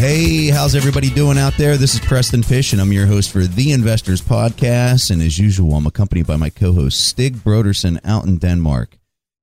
Hey, how's everybody doing out there? This is Preston Pysh, and I'm your host for the Investors Podcast. And as usual, I'm accompanied by my co host, Stig Brodersen, out in Denmark.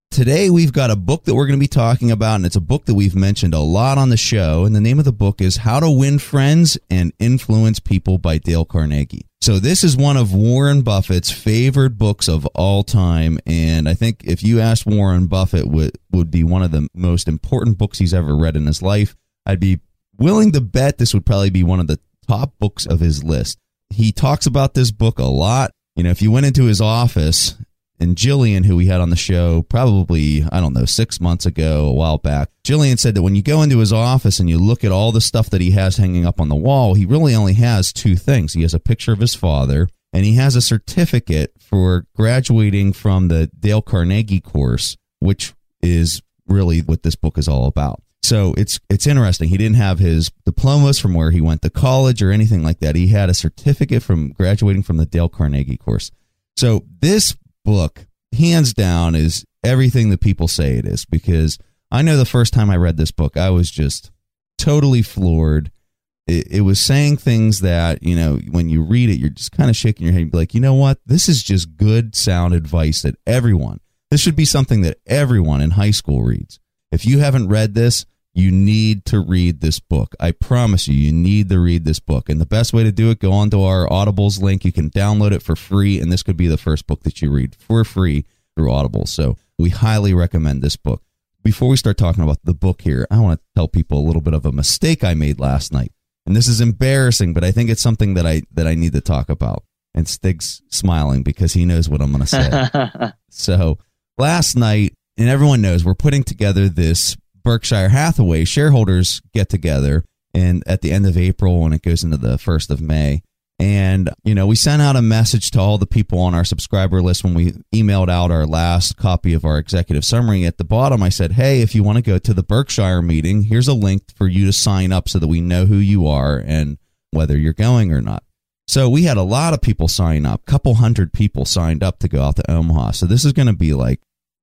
Today, we've got a book that we're going to be talking about, and it's a book that we've mentioned a lot on the show. And the name of the book is How to Win Friends and Influence People by Dale Carnegie. So, this is one of Warren Buffett's favorite books of all time. And I think if you asked Warren Buffett, would, would be one of the most important books he's ever read in his life. I'd be willing to bet this would probably be one of the top books of his list. He talks about this book a lot. You know, if you went into his office and Jillian, who we had on the show probably, I don't know, six months ago, a while back, Jillian said that when you go into his office and you look at all the stuff that he has hanging up on the wall, he really only has two things. He has a picture of his father and he has a certificate for graduating from the Dale Carnegie course, which is really what this book is all about. So it's it's interesting. He didn't have his diplomas from where he went to college or anything like that. He had a certificate from graduating from the Dale Carnegie course. So this book, hands down, is everything that people say it is. Because I know the first time I read this book, I was just totally floored. It, it was saying things that you know when you read it, you're just kind of shaking your head, like, you know what? This is just good, sound advice that everyone. This should be something that everyone in high school reads. If you haven't read this, you need to read this book. I promise you, you need to read this book. And the best way to do it, go onto our Audibles link. You can download it for free, and this could be the first book that you read for free through Audible. So we highly recommend this book. Before we start talking about the book here, I want to tell people a little bit of a mistake I made last night. And this is embarrassing, but I think it's something that I that I need to talk about. And Stig's smiling because he knows what I'm going to say. so last night, and everyone knows we're putting together this Berkshire Hathaway shareholders get together and at the end of April when it goes into the 1st of May. And, you know, we sent out a message to all the people on our subscriber list when we emailed out our last copy of our executive summary. At the bottom, I said, hey, if you want to go to the Berkshire meeting, here's a link for you to sign up so that we know who you are and whether you're going or not. So we had a lot of people sign up, couple hundred people signed up to go out to Omaha. So this is going to be like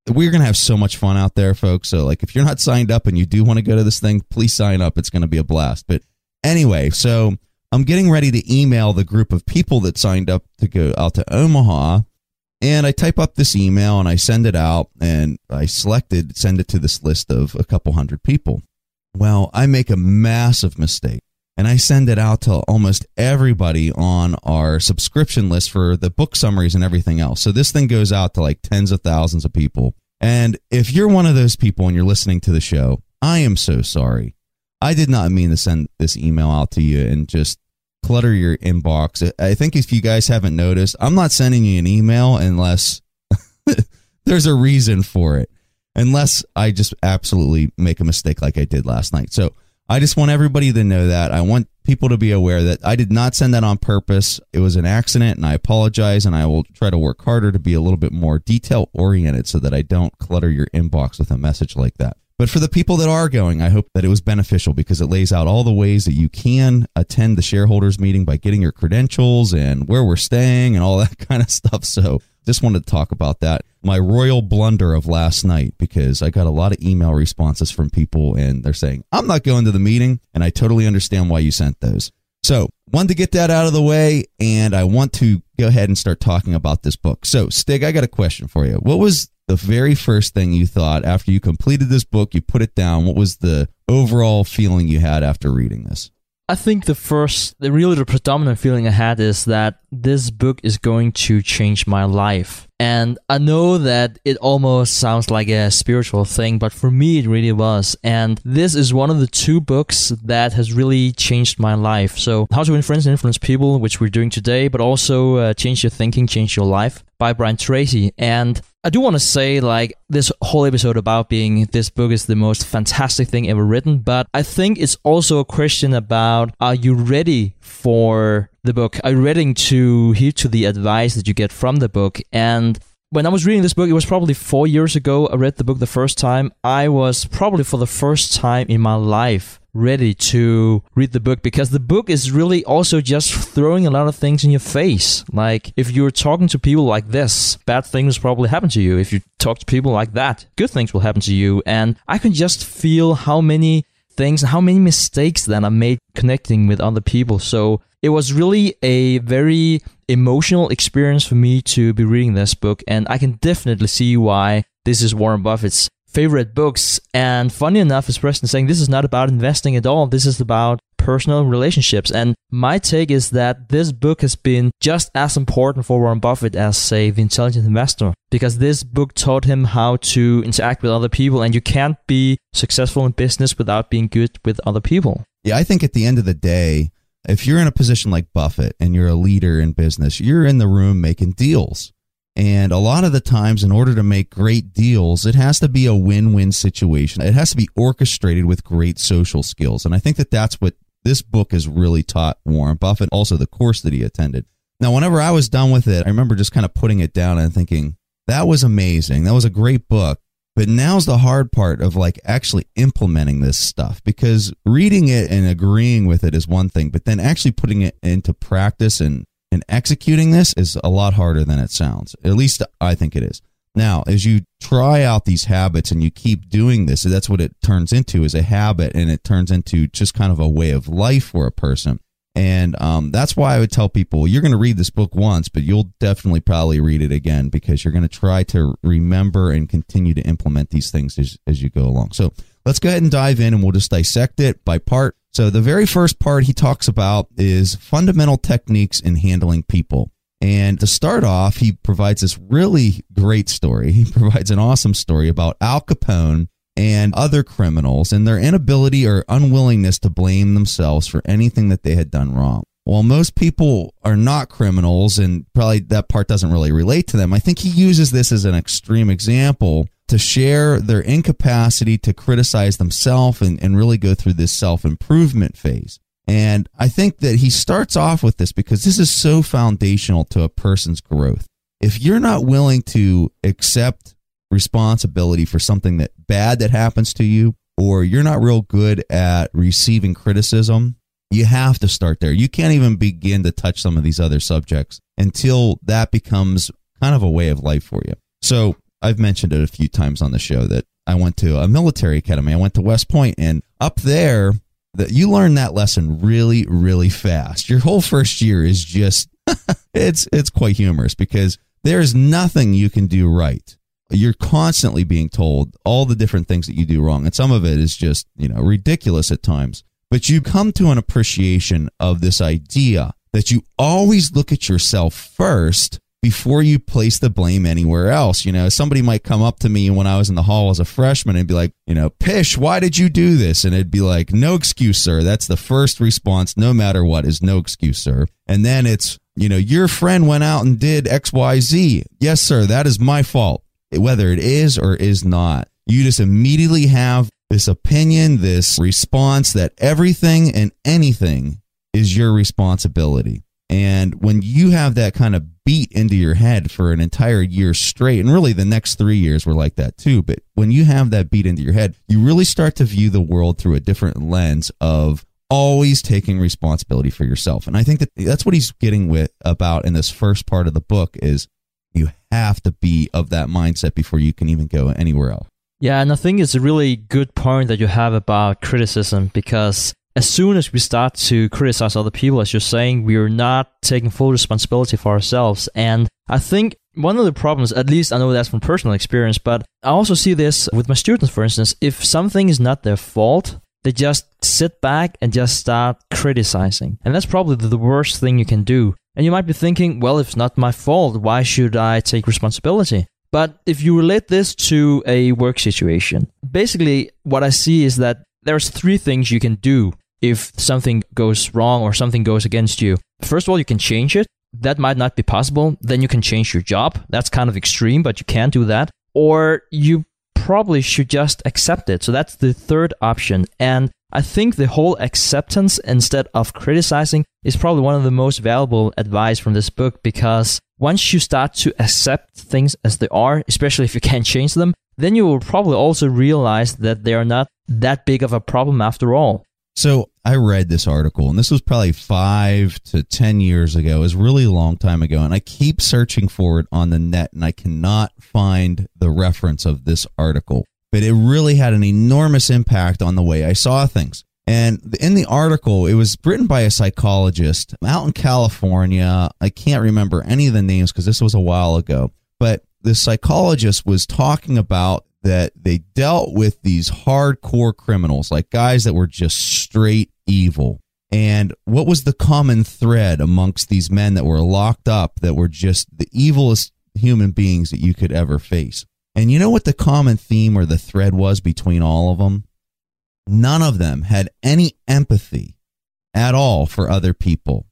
we're to have so much fun out there, folks. So, like, if you're not signed up and you do want to go to this thing, please sign up. It's to be a blast. But anyway, so I'm getting ready to email the group of people that signed up to go out to Omaha. And I type up this email and I send it out and I selected send it to this list of a couple hundred people. Well, I make a massive mistake and I send it out to almost everybody on our subscription list for the book summaries and everything else. So this thing goes out to like tens of thousands of people. And if you're one of those people and you're listening to the show, I am so sorry. I did not mean to send this email out to you and just clutter your inbox. I think if you guys haven't noticed, I'm not sending you an email unless there's a reason for it. Unless I just absolutely make a mistake like I did last night. So I just want everybody to know that. I want people to be aware that I did not send that on purpose. It was an accident and I apologize and I will try to work harder to be a little bit more detail oriented so that I don't clutter your inbox with a message like that. But for the people that are going, I hope that it was beneficial because it lays out all the ways that you can attend the shareholders meeting by getting your credentials and where we're staying and all that kind of stuff. So just wanted to talk about that. My royal blunder of last night because I got a lot of email responses from people and they're saying, I'm not going to the meeting. And I totally understand why you sent those. So, wanted to get that out of the way and I want to go ahead and start talking about this book. So, Stig, I got a question for you. What was the very first thing you thought after you completed this book, you put it down? What was the overall feeling you had after reading this? I think the first, the really the predominant feeling I had is that this book is going to change my life. And I know that it almost sounds like a spiritual thing, but for me, it really was. And this is one of the two books that has really changed my life. So, How to Influence and Influence People, which we're doing today, but also uh, Change Your Thinking, Change Your Life by Brian Tracy. And I do want to say, like, this whole episode about being this book is the most fantastic thing ever written, but I think it's also a question about are you ready for the book? Are you ready to hear to the advice that you get from the book? And when I was reading this book, it was probably four years ago. I read the book the first time. I was probably for the first time in my life ready to read the book because the book is really also just throwing a lot of things in your face. Like if you're talking to people like this, bad things probably happen to you. If you talk to people like that, good things will happen to you. And I can just feel how many things, how many mistakes that I made connecting with other people. So it was really a very emotional experience for me to be reading this book. And I can definitely see why this is Warren Buffett's favorite books. And funny enough, as Preston saying, this is not about investing at all. This is about personal relationships. And my take is that this book has been just as important for Warren Buffett as, say, The Intelligent Investor, because this book taught him how to interact with other people. And you can't be successful in business without being good with other people. Yeah, I think at the end of the day, if you're in a position like Buffett and you're a leader in business, you're in the room making deals. And a lot of the times, in order to make great deals, it has to be a win win situation. It has to be orchestrated with great social skills. And I think that that's what this book has really taught Warren Buffett, also the course that he attended. Now, whenever I was done with it, I remember just kind of putting it down and thinking, that was amazing. That was a great book. But now's the hard part of like actually implementing this stuff because reading it and agreeing with it is one thing, but then actually putting it into practice and and executing this is a lot harder than it sounds. At least I think it is. Now, as you try out these habits and you keep doing this, that's what it turns into is a habit and it turns into just kind of a way of life for a person. And um, that's why I would tell people you're going to read this book once, but you'll definitely probably read it again because you're going to try to remember and continue to implement these things as, as you go along. So let's go ahead and dive in and we'll just dissect it by part. So the very first part he talks about is fundamental techniques in handling people. And to start off, he provides this really great story. He provides an awesome story about Al Capone and other criminals and their inability or unwillingness to blame themselves for anything that they had done wrong. While most people are not criminals and probably that part doesn't really relate to them, I think he uses this as an extreme example to share their incapacity to criticize themselves and, and really go through this self improvement phase. And I think that he starts off with this because this is so foundational to a person's growth. If you're not willing to accept responsibility for something that bad that happens to you, or you're not real good at receiving criticism, you have to start there. You can't even begin to touch some of these other subjects until that becomes kind of a way of life for you. So I've mentioned it a few times on the show that I went to a military academy. I went to West Point, and up there, that you learn that lesson really, really fast. Your whole first year is just it's it's quite humorous because there's nothing you can do right. You're constantly being told all the different things that you do wrong, and some of it is just you know ridiculous at times. But you come to an appreciation of this idea that you always look at yourself first before you place the blame anywhere else. You know, somebody might come up to me when I was in the hall as a freshman and be like, you know, Pysh, why did you do this? And it'd be like, no excuse, sir. That's the first response, no matter what, is no excuse, sir. And then it's, you know, your friend went out and did XYZ. Yes, sir, that is my fault. Whether it is or is not, you just immediately have this opinion, this response that everything and anything is your responsibility. And when you have that kind of beat into your head for an entire year straight, and really the next three years were like that too, but when you have that beat into your head, you really start to view the world through a different lens of always taking responsibility for yourself. And I think that that's what he's getting with about in this first part of the book is you have to be of that mindset before you can even go anywhere else. Yeah, and I think it's a really good point that you have about criticism because as soon as we start to criticize other people, as you're saying, we're not taking full responsibility for ourselves. And I think one of the problems, at least I know that's from personal experience, but I also see this with my students, for instance. If something is not their fault, they just sit back and just start criticizing. And that's probably the worst thing you can do. And you might be thinking, well, if it's not my fault, why should I take responsibility? But if you relate this to a work situation, basically what I see is that there's three things you can do if something goes wrong or something goes against you. First of all, you can change it that might not be possible, then you can change your job. That's kind of extreme, but you can do that. Or you probably should just accept it. So that's the third option. And I think the whole acceptance instead of criticizing is probably one of the most valuable advice from this book because once you start to accept things as they are, especially if you can't change them, then you will probably also realize that they are not that big of a problem after all. So I read this article, and this was probably five to 10 years ago. It was really a long time ago. And I keep searching for it on the net, and I cannot find the reference of this article. But it really had an enormous impact on the way I saw things. And in the article, it was written by a psychologist out in California. I can't remember any of the names because this was a while ago. But the psychologist was talking about that they dealt with these hardcore criminals, like guys that were just straight evil. And what was the common thread amongst these men that were locked up that were just the evilest human beings that you could ever face? And you know what the common theme or the thread was between all of them? None of them had any empathy at all for other people.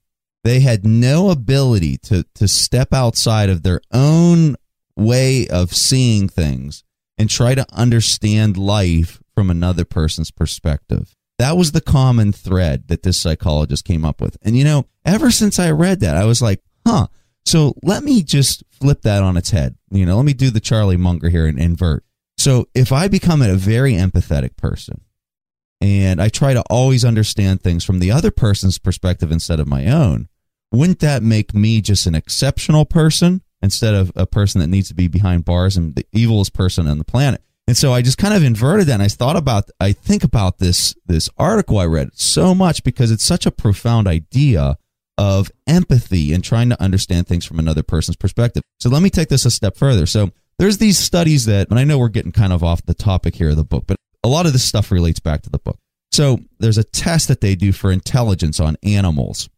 They had no ability to, to step outside of their own way of seeing things and try to understand life from another person's perspective. That was the common thread that this psychologist came up with. And you know, ever since I read that, I was like, huh, so let me just flip that on its head. You know, let me do the Charlie Munger here and invert. So if I become a very empathetic person and I try to always understand things from the other person's perspective instead of my own, wouldn't that make me just an exceptional person instead of a person that needs to be behind bars and the evilest person on the planet. And so I just kind of inverted that and I thought about I think about this this article I read so much because it's such a profound idea of empathy and trying to understand things from another person's perspective. So let me take this a step further. So there's these studies that and I know we're getting kind of off the topic here of the book, but a lot of this stuff relates back to the book. So there's a test that they do for intelligence on animals.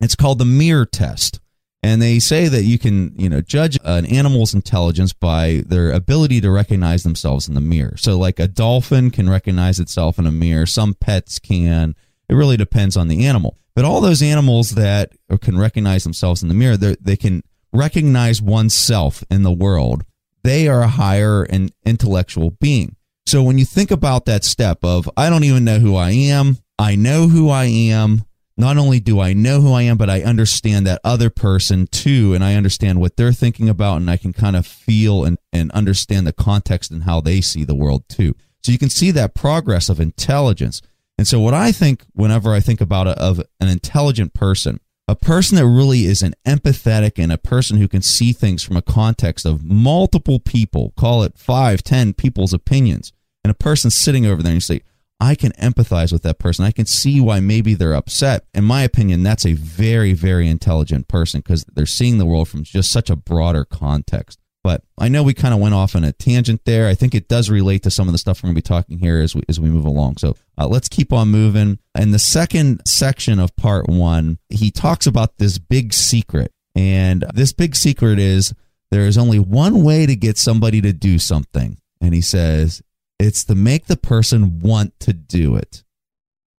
It's called the mirror test. And they say that you can, you know, judge an animal's intelligence by their ability to recognize themselves in the mirror. So, like a dolphin can recognize itself in a mirror, some pets can. It really depends on the animal. But all those animals that can recognize themselves in the mirror, they can recognize oneself in the world. They are a higher and intellectual being. So when you think about that step of, I don't even know who I am, I know who I am, not only do I know who I am, but I understand that other person too, and I understand what they're thinking about, and I can kind of feel and, and understand the context and how they see the world too. So you can see that progress of intelligence. And so what I think whenever I think about a, of an intelligent person, a person that really is an empathetic and a person who can see things from a context of multiple people, call it five, ten people's opinions, and a person sitting over there and you say, I can empathize with that person. I can see why maybe they're upset. In my opinion, that's a very, very intelligent person because they're seeing the world from just such a broader context. But I know we kind of went off on a tangent there. I think it does relate to some of the stuff we're going to be talking here as we, as we move along. So uh, let's keep on moving. In the second section of part one, he talks about this big secret. And this big secret is there is only one way to get somebody to do something. And he says, it's to make the person want to do it.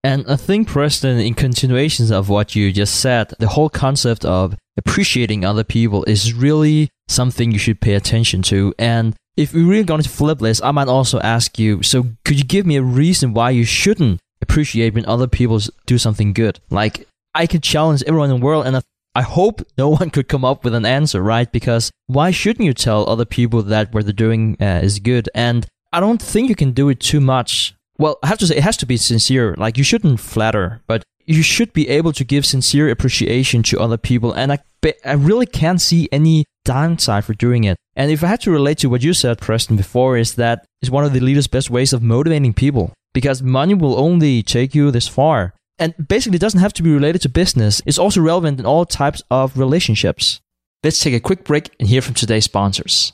And I think, Preston, in continuations of what you just said, the whole concept of appreciating other people is really something you should pay attention to. And if we're really going to flip this, I might also ask you so, could you give me a reason why you shouldn't appreciate when other people do something good? Like, I could challenge everyone in the world, and I hope no one could come up with an answer, right? Because why shouldn't you tell other people that what they're doing uh, is good? And I don't think you can do it too much. Well, I have to say, it has to be sincere. Like, you shouldn't flatter, but you should be able to give sincere appreciation to other people. And I, I really can't see any downside for doing it. And if I had to relate to what you said, Preston, before, is that it's one of the leader's best ways of motivating people because money will only take you this far. And basically, it doesn't have to be related to business. It's also relevant in all types of relationships. Let's take a quick break and hear from today's sponsors.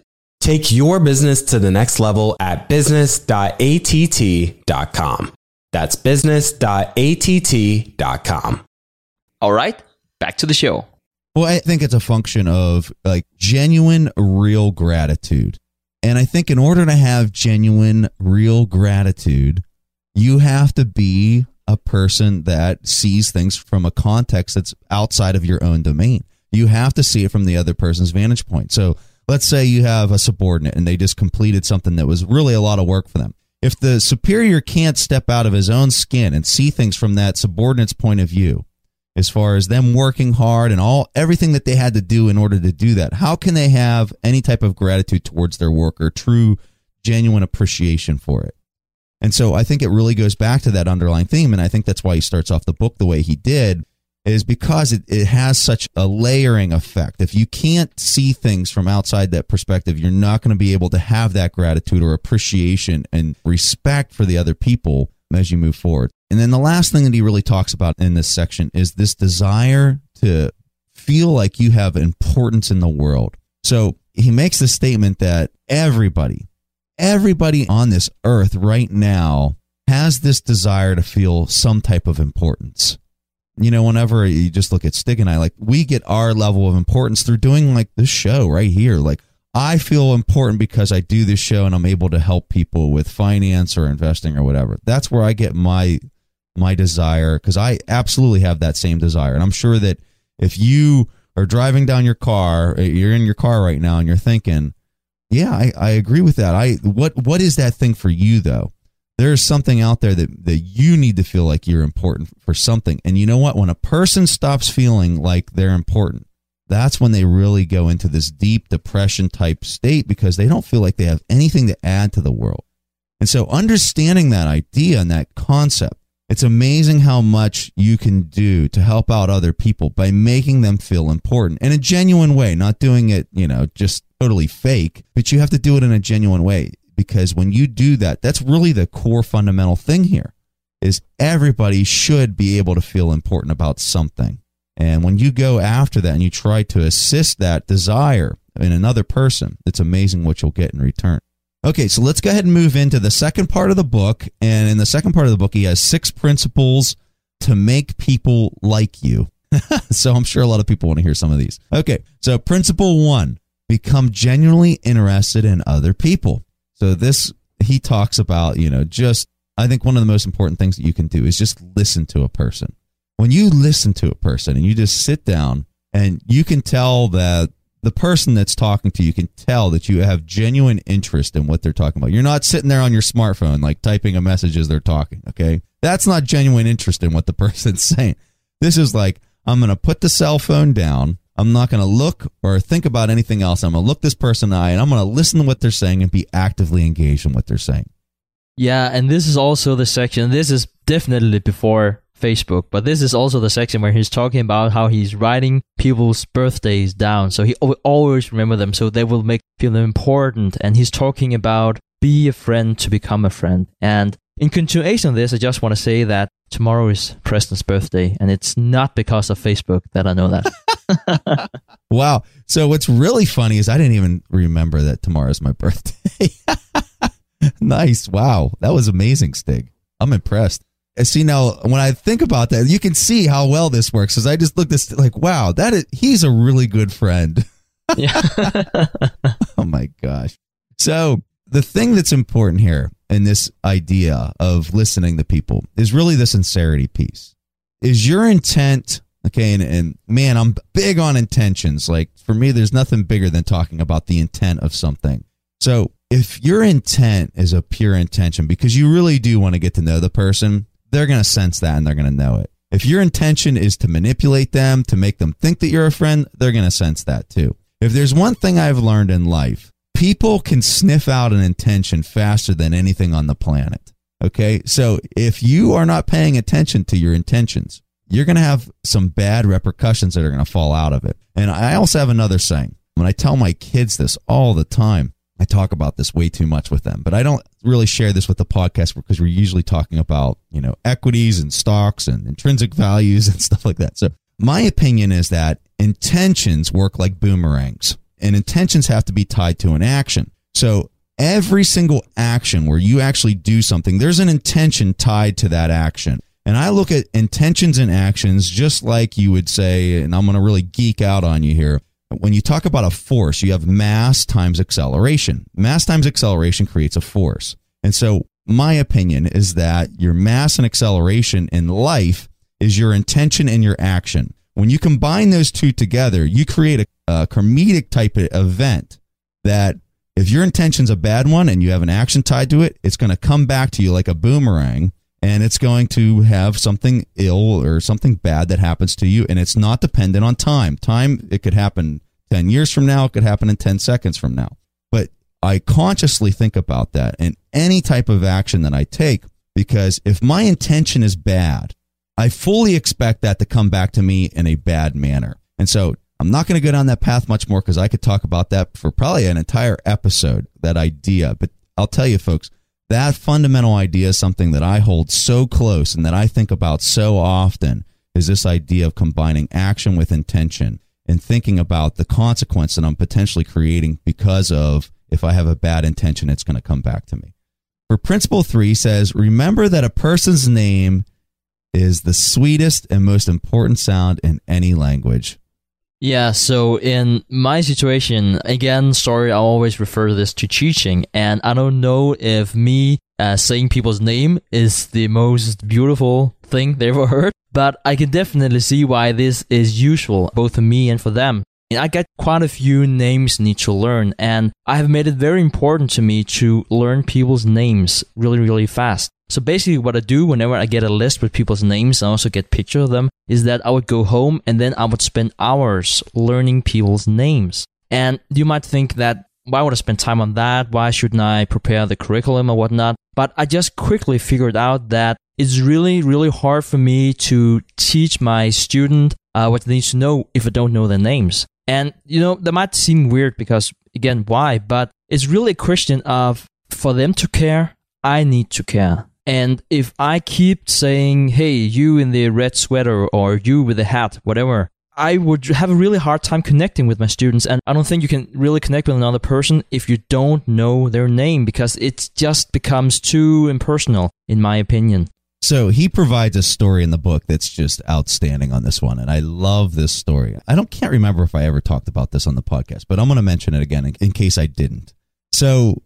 Take your business to the next level at business.att.com. That's business.att.com. All right, back to the show. Well, I think it's a function of like genuine, real gratitude. And I think in order to have genuine, real gratitude, you have to be a person that sees things from a context that's outside of your own domain. You have to see it from the other person's vantage point. So, let's say you have a subordinate and they just completed something that was really a lot of work for them. If the superior can't step out of his own skin and see things from that subordinate's point of view, as far as them working hard and all everything that they had to do in order to do that, how can they have any type of gratitude towards their work or true, genuine appreciation for it? And so I think it really goes back to that underlying theme. And I think that's why he starts off the book the way he did is because it, it has such a layering effect. If you can't see things from outside that perspective, you're not going to be able to have that gratitude or appreciation and respect for the other people as you move forward. And then the last thing that he really talks about in this section is this desire to feel like you have importance in the world. So he makes the statement that everybody, everybody on this earth right now has this desire to feel some type of importance you know, whenever you just look at Stig and I, like we get our level of importance through doing like this show right here. Like I feel important because I do this show and I'm able to help people with finance or investing or whatever. That's where I get my my desire because I absolutely have that same desire. And I'm sure that if you are driving down your car, uh, you're in your car right now and you're thinking, yeah, I, I agree with that. I what what is that thing for you though? There's something out there that, that you need to feel like you're important for something. And you know what? When a person stops feeling like they're important, that's when they really go into this deep depression type state because they don't feel like they have anything to add to the world. And so understanding that idea and that concept, it's amazing how much you can do to help out other people by making them feel important in a genuine way, not doing it, you know, just totally fake, but you have to do it in a genuine way because when you do that, that's really the core fundamental thing here is everybody should be able to feel important about something. And when you go after that and you try to assist that desire in another person, it's amazing what you'll get in return. Okay, so let's go ahead and move into the second part of the book. And in the second part of the book, he has six principles to make people like you. so I'm sure a lot of people want to hear some of these. Okay, so principle one become genuinely interested in other people. So this he talks about, you know, just I think one of the most important things that you can do is just listen to a person. When you listen to a person and you just sit down and you can tell that the person that's talking to you can tell that you have genuine interest in what they're talking about. You're not sitting there on your smartphone like typing a message as they're talking, okay? That's not genuine interest in what the person's saying. This is like, I'm going to put the cell phone down. I'm not going to look or think about anything else. I'm going to look this person in the eye and I'm going to listen to what they're saying and be actively engaged in what they're saying. Yeah, and this is also the section. This is definitely before Facebook, but this is also the section where he's talking about how he's writing people's birthdays down. So he always remember them, so they will make feel important. And he's talking about be a friend to become a friend. And in continuation of this, I just want to say that tomorrow is Preston's birthday, and it's not because of Facebook that I know that. Wow. So what's really funny is I didn't even remember that tomorrow's my birthday. nice. Wow. That was amazing, Stig. I'm impressed. And see now when I think about that, you can see how well this works. Because I just looked this like, wow, that is he's a really good friend. yeah. oh my gosh. So the thing that's important here in this idea of listening to people is really the sincerity piece. Is your intent okay? And, and man, I'm big on intentions. Like for me, there's nothing bigger than talking about the intent of something. So if your intent is a pure intention because you really do want to get to know the person, they're going to sense that and they're going to know it. If your intention is to manipulate them, to make them think that you're a friend, they're going to sense that too. If there's one thing I've learned in life, people can sniff out an intention faster than anything on the planet. Okay. So if you are not paying attention to your intentions, you're going to have some bad repercussions that are going to fall out of it. And I also have another saying. When I tell my kids this all the time, I talk about this way too much with them, but I don't really share this with the podcast because we're usually talking about, you know, equities and stocks and intrinsic values and stuff like that. So my opinion is that intentions work like boomerangs and intentions have to be tied to an action. So every single action where you actually do something, there's an intention tied to that action. And I look at intentions and actions just like you would say, and I'm going to really geek out on you here. When you talk about a force, you have mass times acceleration. Mass times acceleration creates a force. And so, my opinion is that your mass and acceleration in life is your intention and your action. When you combine those two together, you create a, a comedic type of event that if your intention's a bad one and you have an action tied to it, it's going to come back to you like a boomerang and it's going to have something ill or something bad that happens to you and it's not dependent on time. Time it could happen 10 years from now it could happen in 10 seconds from now. But i consciously think about that in any type of action that i take because if my intention is bad i fully expect that to come back to me in a bad manner. And so i'm not going to go down that path much more because i could talk about that for probably an entire episode that idea but i'll tell you folks that fundamental idea is something that I hold so close and that I think about so often is this idea of combining action with intention and thinking about the consequence that I'm potentially creating because of if I have a bad intention, it's going to come back to me. For principle three says, remember that a person's name is the sweetest and most important sound in any language. Yeah, so in my situation, again, sorry, I always refer this to teaching, and I don't know if me uh, saying people's name is the most beautiful thing they ever heard, but I can definitely see why this is useful, both for me and for them. And I got quite a few names need to learn, and I have made it very important to me to learn people's names really, really fast. So basically, what I do whenever I get a list with people's names, I also get picture of them, is that I would go home and then I would spend hours learning people's names. And you might think that why would I spend time on that? Why shouldn't I prepare the curriculum or whatnot? But I just quickly figured out that it's really, really hard for me to teach my student uh, what they need to know if I don't know their names. And you know that might seem weird because again, why? But it's really a question of for them to care, I need to care. And if I keep saying, hey, you in the red sweater or you with the hat, whatever, I would have a really hard time connecting with my students. And I don't think you can really connect with another person if you don't know their name because it just becomes too impersonal, in my opinion. So he provides a story in the book that's just outstanding on this one, and I love this story. I don't can't remember if I ever talked about this on the podcast, but I'm going to mention it again in, in case I didn't. So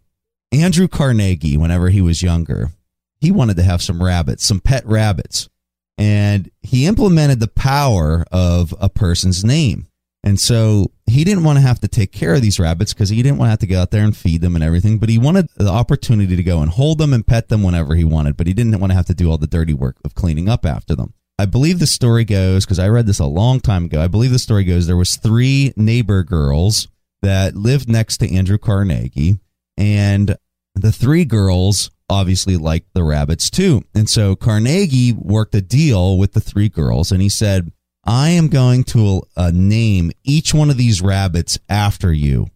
Andrew Carnegie, whenever he was younger, he wanted to have some rabbits, some pet rabbits, and he implemented the power of a person's name. And so he didn't want to have to take care of these rabbits because he didn't want to have to go out there and feed them and everything. But he wanted the opportunity to go and hold them and pet them whenever he wanted. But he didn't want to have to do all the dirty work of cleaning up after them. I believe the story goes because I read this a long time ago. I believe the story goes there was three neighbor girls that lived next to Andrew Carnegie, and the three girls obviously liked the rabbits too. And so Carnegie worked a deal with the three girls, and he said, "I am going to uh, name each one of these rabbits after you,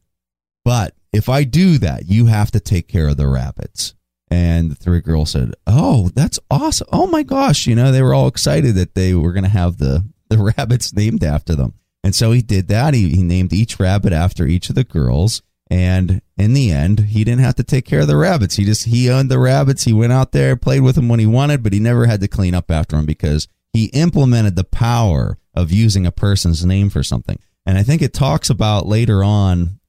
but if I do that, you have to take care of the rabbits." And the three girls said, "Oh, that's awesome! Oh my gosh!" You know, they were all excited that they were going to have the the rabbits named after them. And so he did that. He, he named each rabbit after each of the girls. And in the end, he didn't have to take care of the rabbits. He just he owned the rabbits. He went out there, played with them when he wanted, but he never had to clean up after them because he implemented the power of using a person's name for something. And I think it talks about later on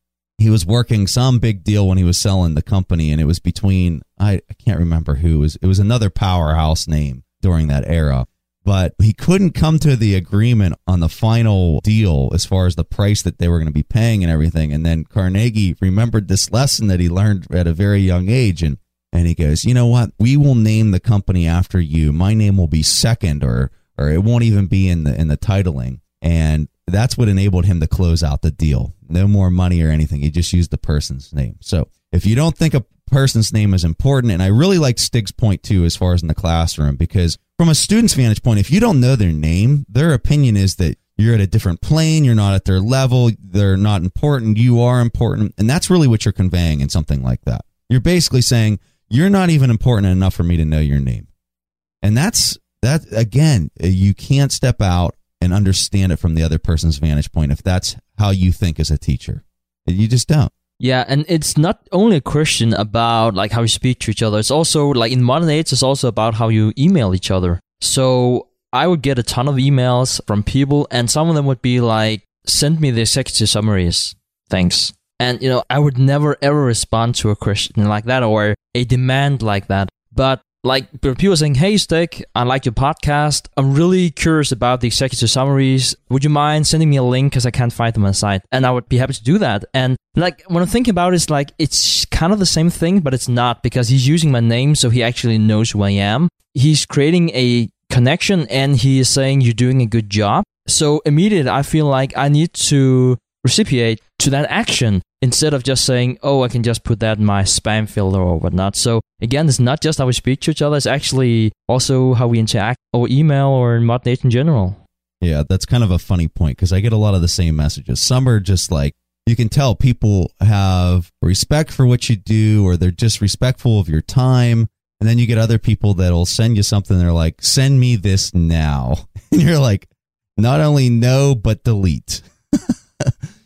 he was working some big deal when he was selling the company and it was between I, I can't remember who it was it was another powerhouse name during that era but he couldn't come to the agreement on the final deal as far as the price that they were going to be paying and everything and then Carnegie remembered this lesson that he learned at a very young age and and he goes you know what we will name the company after you my name will be second or or it won't even be in the in the titling and that's what enabled him to close out the deal. No more money or anything. He just used the person's name. So if you don't think a person's name is important, and I really like Stig's point too, as far as in the classroom, because from a student's vantage point, if you don't know their name, their opinion is that you're at a different plane, you're not at their level, they're not important, you are important. And that's really what you're conveying in something like that. You're basically saying, you're not even important enough for me to know your name. And that's that again, uh, you can't step out and understand it from the other person's vantage point if that's how you think as a teacher. You just don't. Yeah, and it's not only a question about like how you speak to each other. It's also like in modern age, it's also about how you email each other. So I would get a ton of emails from people, and some of them would be like, "Send me the executive summaries, thanks." And you know, I would never ever respond to a question like that or a demand like that. But like people saying, "Hey, Stig, I like your podcast. I'm really curious about the executive summaries. Would you mind sending me a link because I can't find them on the site?" And I would be happy to do that. And like when I'm thinking about it, like it's kind of the same thing, but it's not because he's using my name, so he actually knows who I am. He's creating a connection, and he is saying you're doing a good job. So immediately, I feel like I need to reciprocate to that action instead of just saying, oh, I can just put that in my spam filter or whatnot. So again, it's not just how we speak to each other, it's actually also how we interact or email or in Age in general. Yeah, that's kind of a funny point because I get a lot of the same messages. Some are just like, you can tell people have respect for what you do or they're just respectful of your time. And then you get other people that'll send you something. They're like, send me this now. And you're like, not only no, but delete.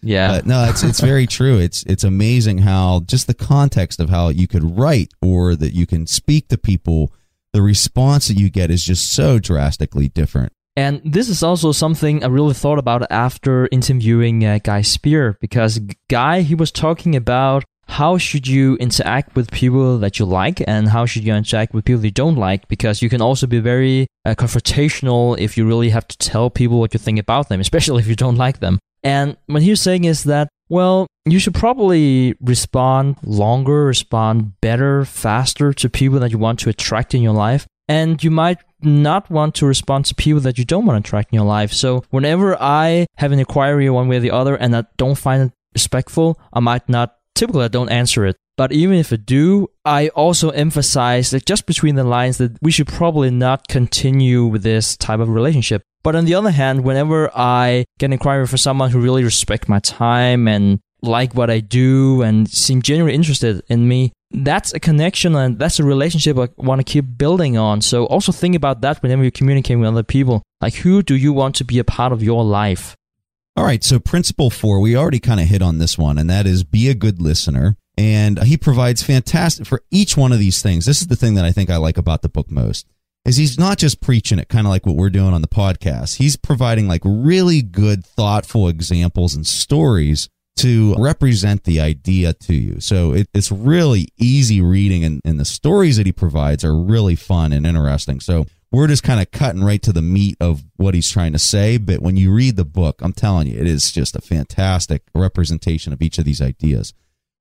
Yeah. But no, it's it's very true. It's it's amazing how just the context of how you could write or that you can speak to people, the response that you get is just so drastically different. And this is also something I really thought about after interviewing uh, Guy Spier because Guy he was talking about how should you interact with people that you like and how should you interact with people you don't like because you can also be very uh, confrontational if you really have to tell people what you think about them especially if you don't like them and what he's saying is that, well, you should probably respond longer, respond better, faster to people that you want to attract in your life. And you might not want to respond to people that you don't want to attract in your life. So whenever I have an inquiry one way or the other and I don't find it respectful, I might not, typically I don't answer it. But even if I do, I also emphasize that just between the lines that we should probably not continue with this type of relationship. But on the other hand, whenever I get an inquiry from someone who really respect my time and like what I do and seem genuinely interested in me, that's a connection and that's a relationship I want to keep building on. So also think about that whenever you communicate with other people. Like who do you want to be a part of your life? All right, so principle 4, we already kind of hit on this one and that is be a good listener. And he provides fantastic for each one of these things. This is the thing that I think I like about the book most is he's not just preaching it kind of like what we're doing on the podcast. He's providing like really good, thoughtful examples and stories to represent the idea to you. So it, it's really easy reading, and, and the stories that he provides are really fun and interesting. So we're just kind of cutting right to the meat of what he's trying to say. But when you read the book, I'm telling you, it is just a fantastic representation of each of these ideas.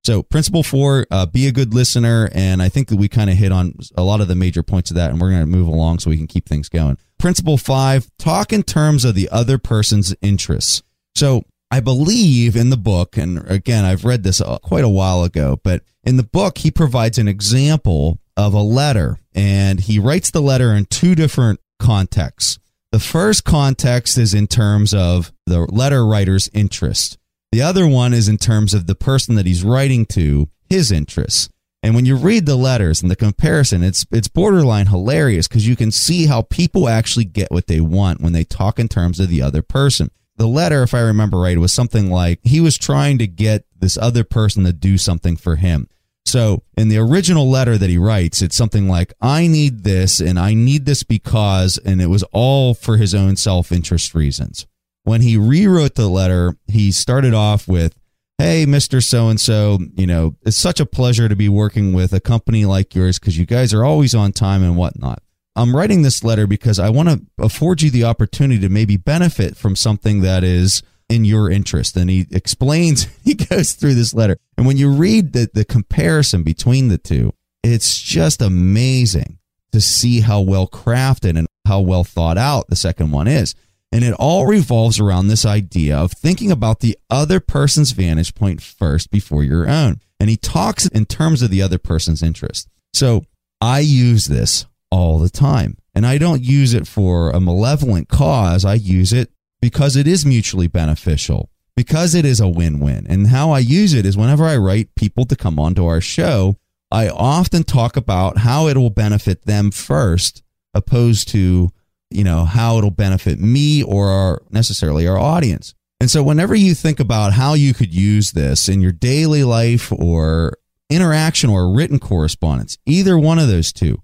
So, principle four, uh, be a good listener. And I think that we kind of hit on a lot of the major points of that, and we're going to move along so we can keep things going. Principle five, talk in terms of the other person's interests. So, I believe in the book, and again, I've read this uh, quite a while ago, but in the book, he provides an example of a letter, and he writes the letter in two different contexts. The first context is in terms of the letter writer's interest. The other one is in terms of the person that he's writing to, his interests. And when you read the letters and the comparison, it's it's borderline hilarious because you can see how people actually get what they want when they talk in terms of the other person. The letter, if I remember right, was something like he was trying to get this other person to do something for him. So in the original letter that he writes, it's something like, I need this and I need this because, and it was all for his own self interest reasons when he rewrote the letter, he started off with, Hey, Mr. So and so, you know, it's such a pleasure to be working with a company like yours because you guys are always on time and whatnot. I'm writing this letter because I want to afford you the opportunity to maybe benefit from something that is in your interest. And he explains, he goes through this letter. And when you read the, the comparison between the two, it's just amazing to see how well crafted and how well thought out the second one is. And it all revolves around this idea of thinking about the other person's vantage point first before your own. And he talks in terms of the other person's interest. So I use this all the time. And I don't use it for a malevolent cause. I use it because it is mutually beneficial, because it is a win win. And how I use it is whenever I write people to come onto our show, I often talk about how it will benefit them first, opposed to you know, how it'll benefit me or our, necessarily our audience. And so whenever you think about how you could use this in your daily life or interaction or written correspondence, either one of those two,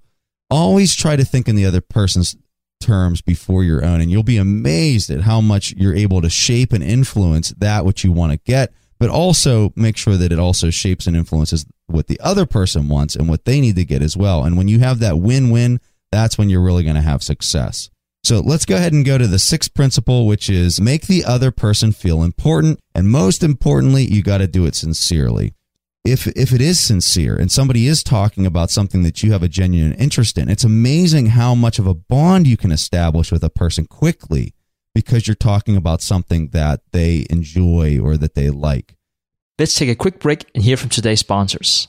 always try to think in the other person's terms before your own. And you'll be amazed at how much you're able to shape and influence that which you want to get, but also make sure that it also shapes and influences what the other person wants and what they need to get as well. And when you have that win win, that's when you're really going to have success. So let's go ahead and go to the sixth principle, which is make the other person feel important. And most importantly, you got to do it sincerely. If, if it is sincere and somebody is talking about something that you have a genuine interest in, it's amazing how much of a bond you can establish with a person quickly because you're talking about something that they enjoy or that they like. Let's take a quick break and hear from today's sponsors.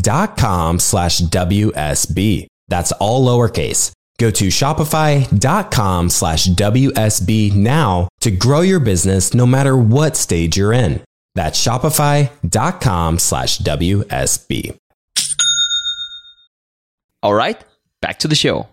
dot com slash WSB. That's all lowercase. Go to shopify.com slash WSB now to grow your business no matter what stage you're in. That's shopify.com slash WSB. All right, back to the show.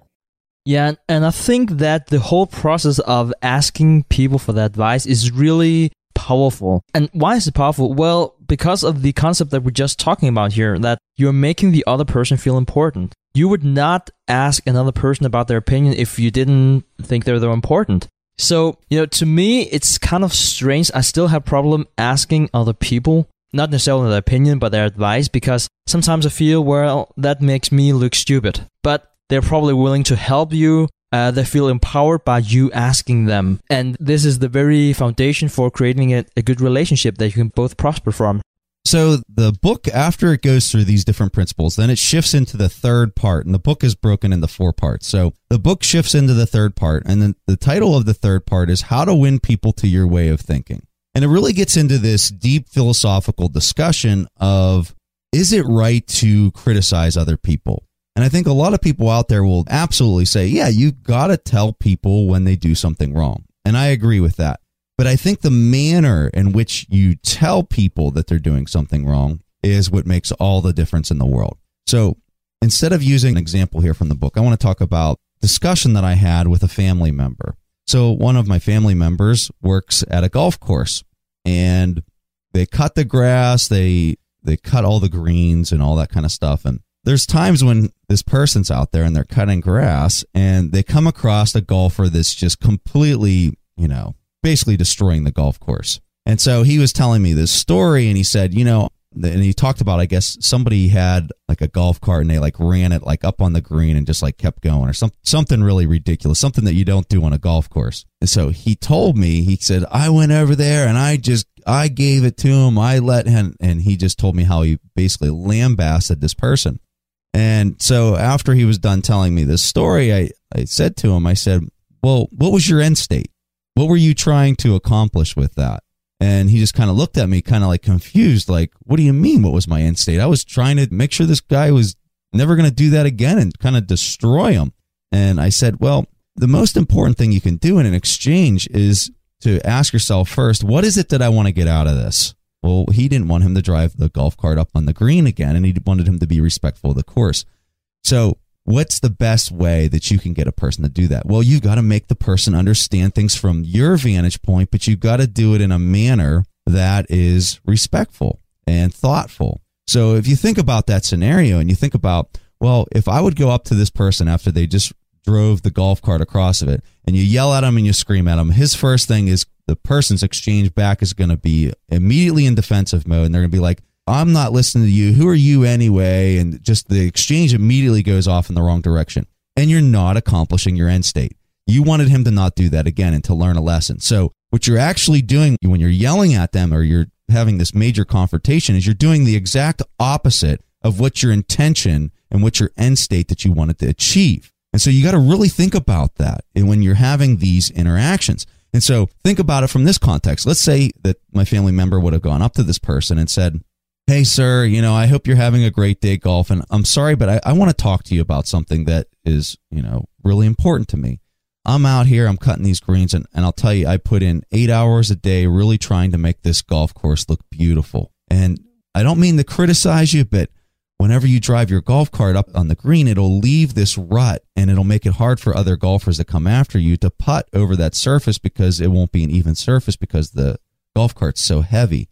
Yeah, and I think that the whole process of asking people for the advice is really powerful. And why is it powerful? Well, because of the concept that we're just talking about here, that you're making the other person feel important. You would not ask another person about their opinion if you didn't think they're that important. So, you know, to me, it's kind of strange. I still have problem asking other people, not necessarily their opinion, but their advice, because sometimes I feel, well, that makes me look stupid. But they're probably willing to help you uh, they feel empowered by you asking them. And this is the very foundation for creating a, a good relationship that you can both prosper from. So the book, after it goes through these different principles, then it shifts into the third part, and the book is broken into four parts. So the book shifts into the third part, and then the title of the third part is How to Win People to Your Way of Thinking. And it really gets into this deep philosophical discussion of is it right to criticize other people? And I think a lot of people out there will absolutely say, yeah, you got to tell people when they do something wrong. And I agree with that. But I think the manner in which you tell people that they're doing something wrong is what makes all the difference in the world. So instead of using an example here from the book, I want to talk about discussion that I had with a family member. So one of my family members works at a golf course and they cut the grass, they they cut all the greens and all that kind of stuff and there's times when this person's out there and they're cutting grass and they come across a golfer that's just completely, you know, basically destroying the golf course. And so he was telling me this story and he said, you know, and he talked about, I guess somebody had like a golf cart and they like ran it like up on the green and just like kept going or some, something really ridiculous, something that you don't do on a golf course. And so he told me, he said, I went over there and I just, I gave it to him. I let him, and he just told me how he basically lambasted this person. And so after he was done telling me this story, I, I said to him, I said, Well, what was your end state? What were you trying to accomplish with that? And he just kind of looked at me, kind of like confused, like, What do you mean? What was my end state? I was trying to make sure this guy was never going to do that again and kind of destroy him. And I said, Well, the most important thing you can do in an exchange is to ask yourself first, What is it that I want to get out of this? Well, he didn't want him to drive the golf cart up on the green again, and he wanted him to be respectful of the course. So, what's the best way that you can get a person to do that? Well, you've got to make the person understand things from your vantage point, but you've got to do it in a manner that is respectful and thoughtful. So, if you think about that scenario and you think about, well, if I would go up to this person after they just drove the golf cart across of it and you yell at him and you scream at him, his first thing is the person's exchange back is going to be immediately in defensive mode and they're going to be like i'm not listening to you. Who are you anyway? And just the exchange immediately goes off in the wrong direction. And you're not accomplishing your end state. You wanted him to not do that again and to learn a lesson. So what you're actually doing when you're yelling at them or you're having this major confrontation is you're doing the exact opposite of what your intention and what your end state that you wanted to achieve and so you got to really think about that when you're having these interactions And so think about it from this context. Let's say that my family member would have gone up to this person and said, Hey, sir, you know, I hope you're having a great day golf. And I'm sorry, but I, I want to talk to you about something that is, you know, really important to me. I'm out here, I'm cutting these greens, and, and I'll tell you, I put in eight hours a day really trying to make this golf course look beautiful. And I don't mean to criticize you, but whenever you drive your golf cart up on the green, it'll leave this rut and it'll make it hard for other golfers to come after you to putt over that surface because it won't be an even surface because the golf cart's so heavy.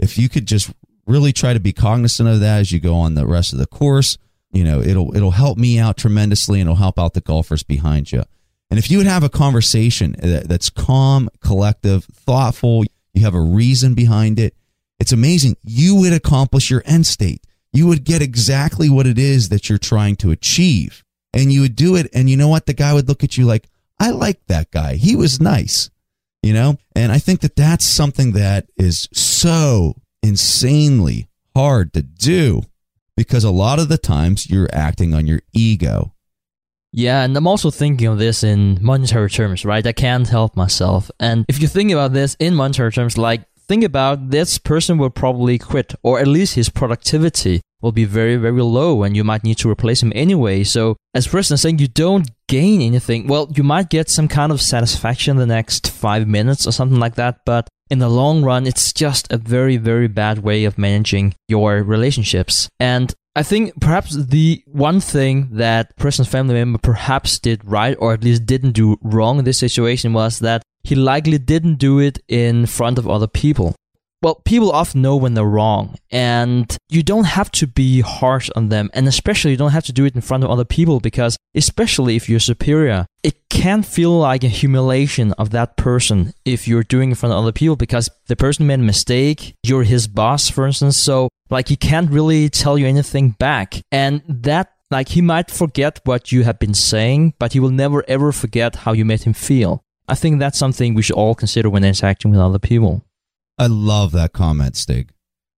If you could just really try to be cognizant of that as you go on the rest of the course, you know, it'll it'll help me out tremendously and it'll help out the golfers behind you. And if you would have a conversation that's calm, collective, thoughtful, you have a reason behind it, it's amazing. You would accomplish your end state. You would get exactly what it is that you're trying to achieve. And you would do it. And you know what? The guy would look at you like, I like that guy. He was nice, you know? And I think that that's something that is so insanely hard to do because a lot of the times you're acting on your ego. Yeah, and I'm also thinking of this in monetary terms, right? I can't help myself. And if you think about this in monetary terms, like think about this person will probably quit, or at least his productivity will be very, very low, and you might need to replace him anyway. So, as Preston saying, you don't gain anything. Well, you might get some kind of satisfaction the next five minutes or something like that, but in the long run, it's just a very, very bad way of managing your relationships. And I think perhaps the one thing that Preston's family member perhaps did right, or at least didn't do wrong in this situation, was that he likely didn't do it in front of other people well, people often know when they're wrong, and you don't have to be harsh on them, and especially you don't have to do it in front of other people because, especially if you're superior, it can feel like a humiliation of that person if you're doing it in front of other people because the person made a mistake, you're his boss, for instance, so like he can't really tell you anything back, and that like he might forget what you have been saying, but he will never ever forget how you made him feel. I think that's something we should all consider when interacting with other people. I love that comment, Stig.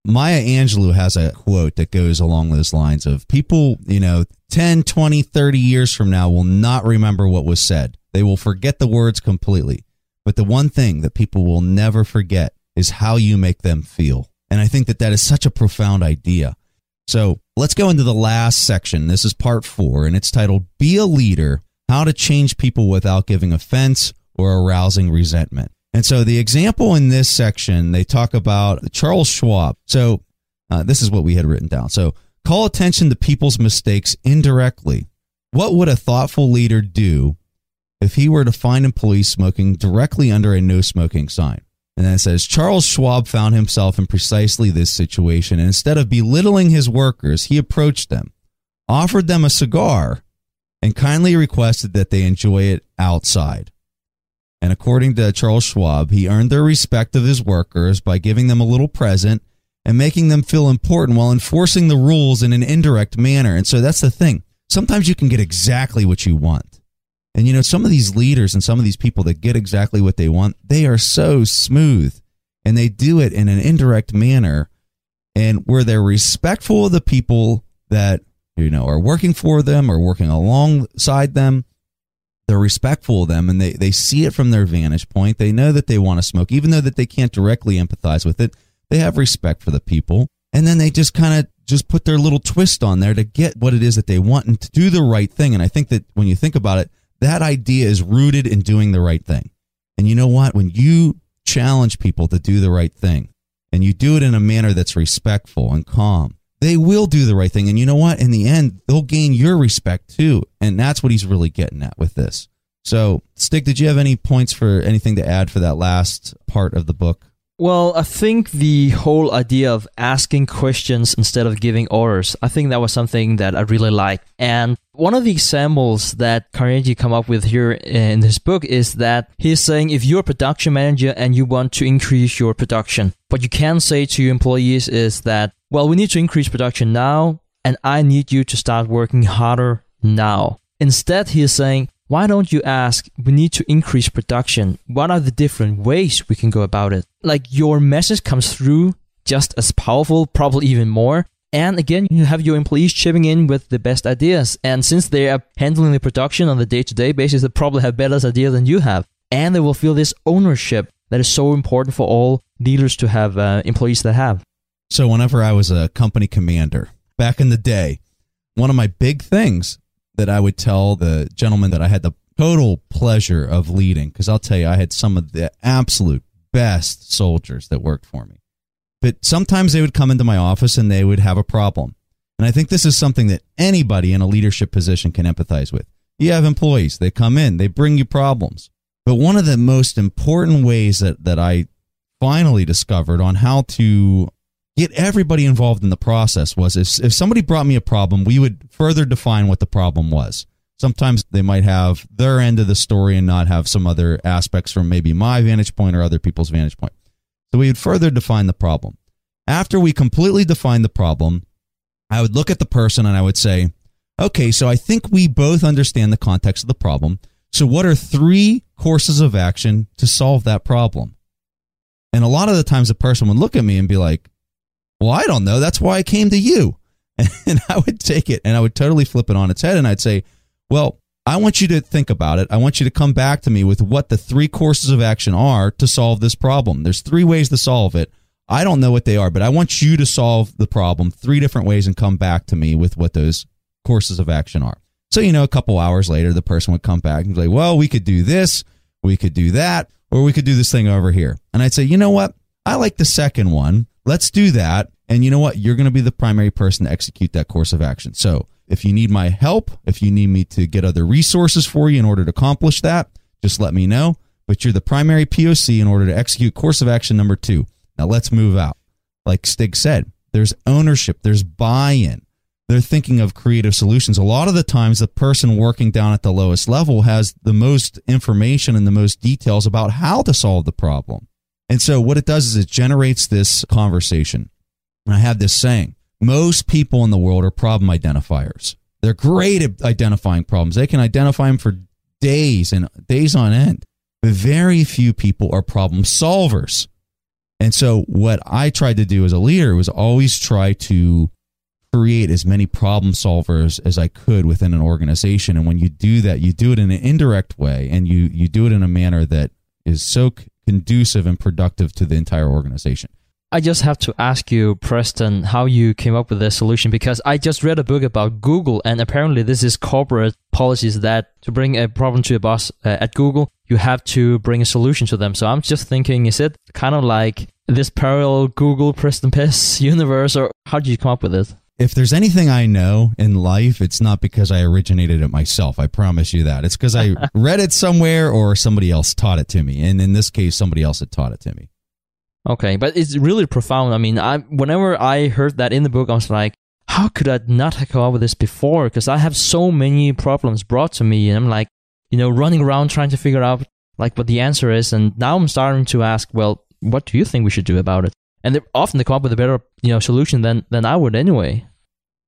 Maya Angelou has a quote that goes along those lines of people, you know, 10, 20, 30 years from now will not remember what was said. They will forget the words completely. But the one thing that people will never forget is how you make them feel. And I think that that is such a profound idea. So let's go into the last section. This is part four, and it's titled Be a Leader How to Change People Without Giving Offense or Arousing Resentment. And so the example in this section, they talk about Charles Schwab. So uh, this is what we had written down. So call attention to people's mistakes indirectly. What would a thoughtful leader do if he were to find employees smoking directly under a no smoking sign? And then it says Charles Schwab found himself in precisely this situation. And instead of belittling his workers, he approached them, offered them a cigar, and kindly requested that they enjoy it outside. And according to Charles Schwab, he earned the respect of his workers by giving them a little present and making them feel important while enforcing the rules in an indirect manner. And so that's the thing. Sometimes you can get exactly what you want. And you know, some of these leaders and some of these people that get exactly what they want, they are so smooth and they do it in an indirect manner and where they're respectful of the people that, you know, are working for them or working alongside them they're respectful of them and they, they see it from their vantage point. They know that they want to smoke, even though that they can't directly empathize with it. They have respect for the people. And then they just kind of just put their little twist on there to get what it is that they want and to do the right thing. And I think that when you think about it, that idea is rooted in doing the right thing. And you know what? When you challenge people to do the right thing and you do it in a manner that's respectful and calm, they will do the right thing. And you know what? In the end, they'll gain your respect too. And that's what he's really getting at with this. So, Stig, did you have any points for anything to add for that last part of the book? Well, I think the whole idea of asking questions instead of giving orders, I think that was something that I really like. And one of the examples that Carnegie come up with here in his book is that he's saying if you're a production manager and you want to increase your production, what you can say to your employees is that, well, we need to increase production now and I need you to start working harder now. Instead, he is saying, why don't you ask, we need to increase production. What are the different ways we can go about it? Like your message comes through just as powerful, probably even more. And again, you have your employees chipping in with the best ideas. And since they are handling the production on the day to day basis, they probably have better ideas than you have. and they will feel this ownership that is so important for all leaders to have uh, employees that have. So, whenever I was a company commander back in the day, one of my big things that I would tell the gentleman that I had the total pleasure of leading, because I'll tell you, I had some of the absolute best soldiers that worked for me. But sometimes they would come into my office and they would have a problem. And I think this is something that anybody in a leadership position can empathize with. You have employees, they come in, they bring you problems. But one of the most important ways that, that I finally discovered on how to get everybody involved in the process was if, if somebody brought me a problem, we would further define what the problem was. Sometimes they might have their end of the story and not have some other aspects from maybe my vantage point or other people's vantage point. So we would further define the problem. After we completely defined the problem, I would look at the person and I would say, okay, so I think we both understand the context of the problem. So what are three courses of action to solve that problem? And a lot of the times the person would look at me and be like, well, I don't know. That's why I came to you. And I would take it and I would totally flip it on its head and I'd say, well, I want you to think about it. I want you to come back to me with what the three courses of action are to solve this problem. There's three ways to solve it. I don't know what they are, but I want you to solve the problem three different ways and come back to me with what those courses of action are. So, you know, a couple hours later, the person would come back and be like, well, we could do this, we could do that, or we could do this thing over here. And I'd say, you know what? I like the second one. Let's do that. And you know what? You're going to be the primary person to execute that course of action. So if you need my help, if you need me to get other resources for you in order to accomplish that, just let me know. But you're the primary POC in order to execute course of action number two. Now let's move out. Like Stig said, there's ownership, there's buy in. They're thinking of creative solutions. A lot of the times, the person working down at the lowest level has the most information and the most details about how to solve the problem. And so, what it does is it generates this conversation. And I have this saying most people in the world are problem identifiers. They're great at identifying problems. They can identify them for days and days on end. But very few people are problem solvers. And so what I tried to do as a leader was always try to create as many problem solvers as I could within an organization. And when you do that, you do it in an indirect way and you you do it in a manner that is so conducive and productive to the entire organization. I just have to ask you, Preston, how you came up with this solution because I just read a book about Google, and apparently this is corporate policies that to bring a problem to a boss uh, at Google, you have to bring a solution to them. So I'm just thinking, is it kind of like this parallel Google Preston Pysh universe, or how did you come up with it? If there's anything I know in life, it's not because I originated it myself. I promise you that. It's because I read it somewhere or somebody else taught it to me. And in this case, somebody else had taught it to me. Okay, but it's really profound. I mean, I whenever I heard that in the book, I was like, how could I not have come up with this before? Because I have so many problems brought to me, and I'm like, you know, running around trying to figure out like what the answer is, and now I'm starting to ask, well, what do you think we should do about it? And often they come up with a better, you know, solution than than I would anyway.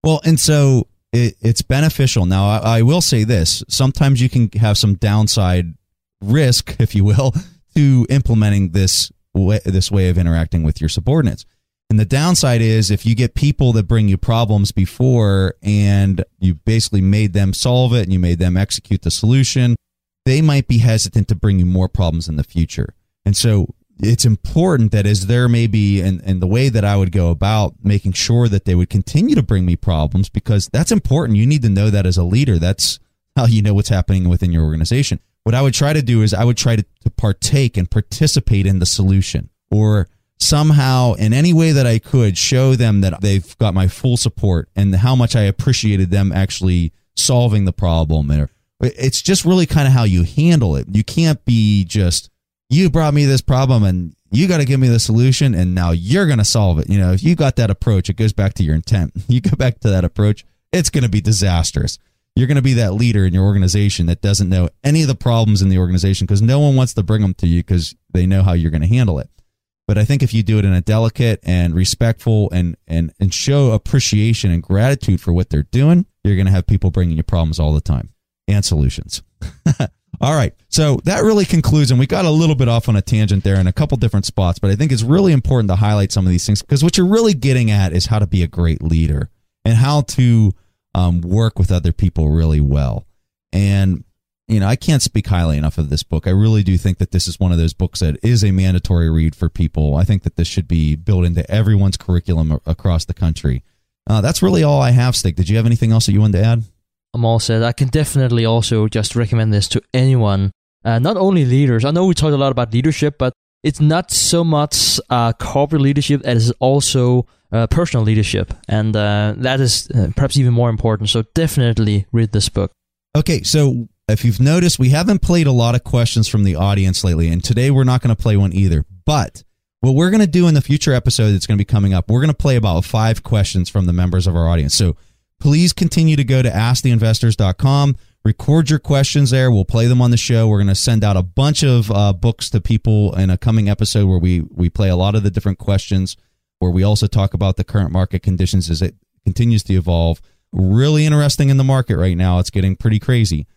Well, and so it, it's beneficial. Now, I, I will say this: sometimes you can have some downside risk, if you will, to implementing this way, this way of interacting with your subordinates. And the downside is if you get people that bring you problems before and you basically made them solve it and you made them execute the solution, they might be hesitant to bring you more problems in the future. And so it's important that as there may be and, and the way that I would go about making sure that they would continue to bring me problems because that's important. You need to know that as a leader. That's how you know what's happening within your organization what I would try to do is I would try to, to partake and participate in the solution or somehow in any way that I could show them that they've got my full support and how much I appreciated them actually solving the problem. It's just really kind of how you handle it. You can't be just, you brought me this problem and you got to give me the solution and now you're going to solve it. You know, if you got that approach, it goes back to your intent. You go back to that approach, it's going to be disastrous you're going to be that leader in your organization that doesn't know any of the problems in the organization because no one wants to bring them to you because they know how you're going to handle it. But I think if you do it in a delicate and respectful and, and, and show appreciation and gratitude for what they're doing, you're going to have people bringing you problems all the time and solutions. all right. So that really concludes, and we got a little bit off on a tangent there in a couple different spots, but I think it's really important to highlight some of these things because what you're really getting at is how to be a great leader and how to um, work with other people really well. And you know, I can't speak highly enough of this book. I really do think that this is one of those books that is a mandatory read for people. I think that this should be built into everyone's curriculum across the country. Uh, that's really all I have, Stig. Did you have anything else that you wanted to add? All set. I can definitely also just recommend this to anyone, uh, not only leaders. I know we talked a lot about leadership, but it's not so much uh, corporate leadership as also uh, personal leadership, and uh, that is uh, perhaps even more important. So definitely read this book. Okay, so if you've noticed, we haven't played a lot of questions from the audience lately, and today we're not going to play one either. But what we're going to do in the future episode that's going to be coming up, we're going to play about five questions from the members of our audience. So please continue to go to asktheinvestors.com, record your questions there. We'll play them on the show. We're going to send out a bunch of uh, books to people in a coming episode where we we play a lot of the different questions, where we also talk about the current market conditions as it continues to evolve. Really interesting in the market right now. It's getting pretty crazy.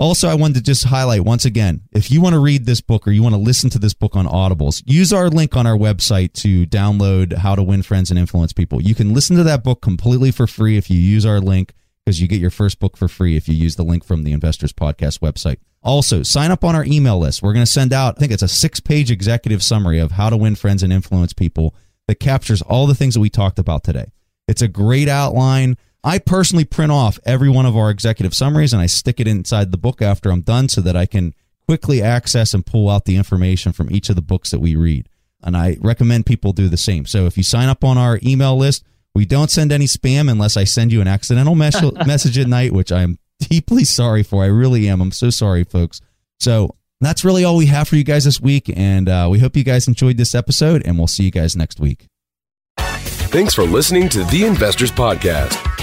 Also, I wanted to just highlight once again if you want to read this book or you want to listen to this book on Audibles, use our link on our website to download How to Win Friends and Influence People. You can listen to that book completely for free if you use our link because you get your first book for free if you use the link from the Investors Podcast website. Also, sign up on our email list. We're going to send out, I think it's a six page executive summary of how to win friends and influence people that captures all the things that we talked about today. It's a great outline I personally print off every one of our executive summaries and I stick it inside the book after I'm done so that I can quickly access and pull out the information from each of the books that we read. And I recommend people do the same. So if you sign up on our email list, we don't send any spam unless I send you an accidental mes- message at night, which I'm deeply sorry for. I really am. I'm so sorry, folks. So that's really all we have for you guys this week. And uh, we hope you guys enjoyed this episode, and we'll see you guys next week. Thanks for listening to the Investors Podcast.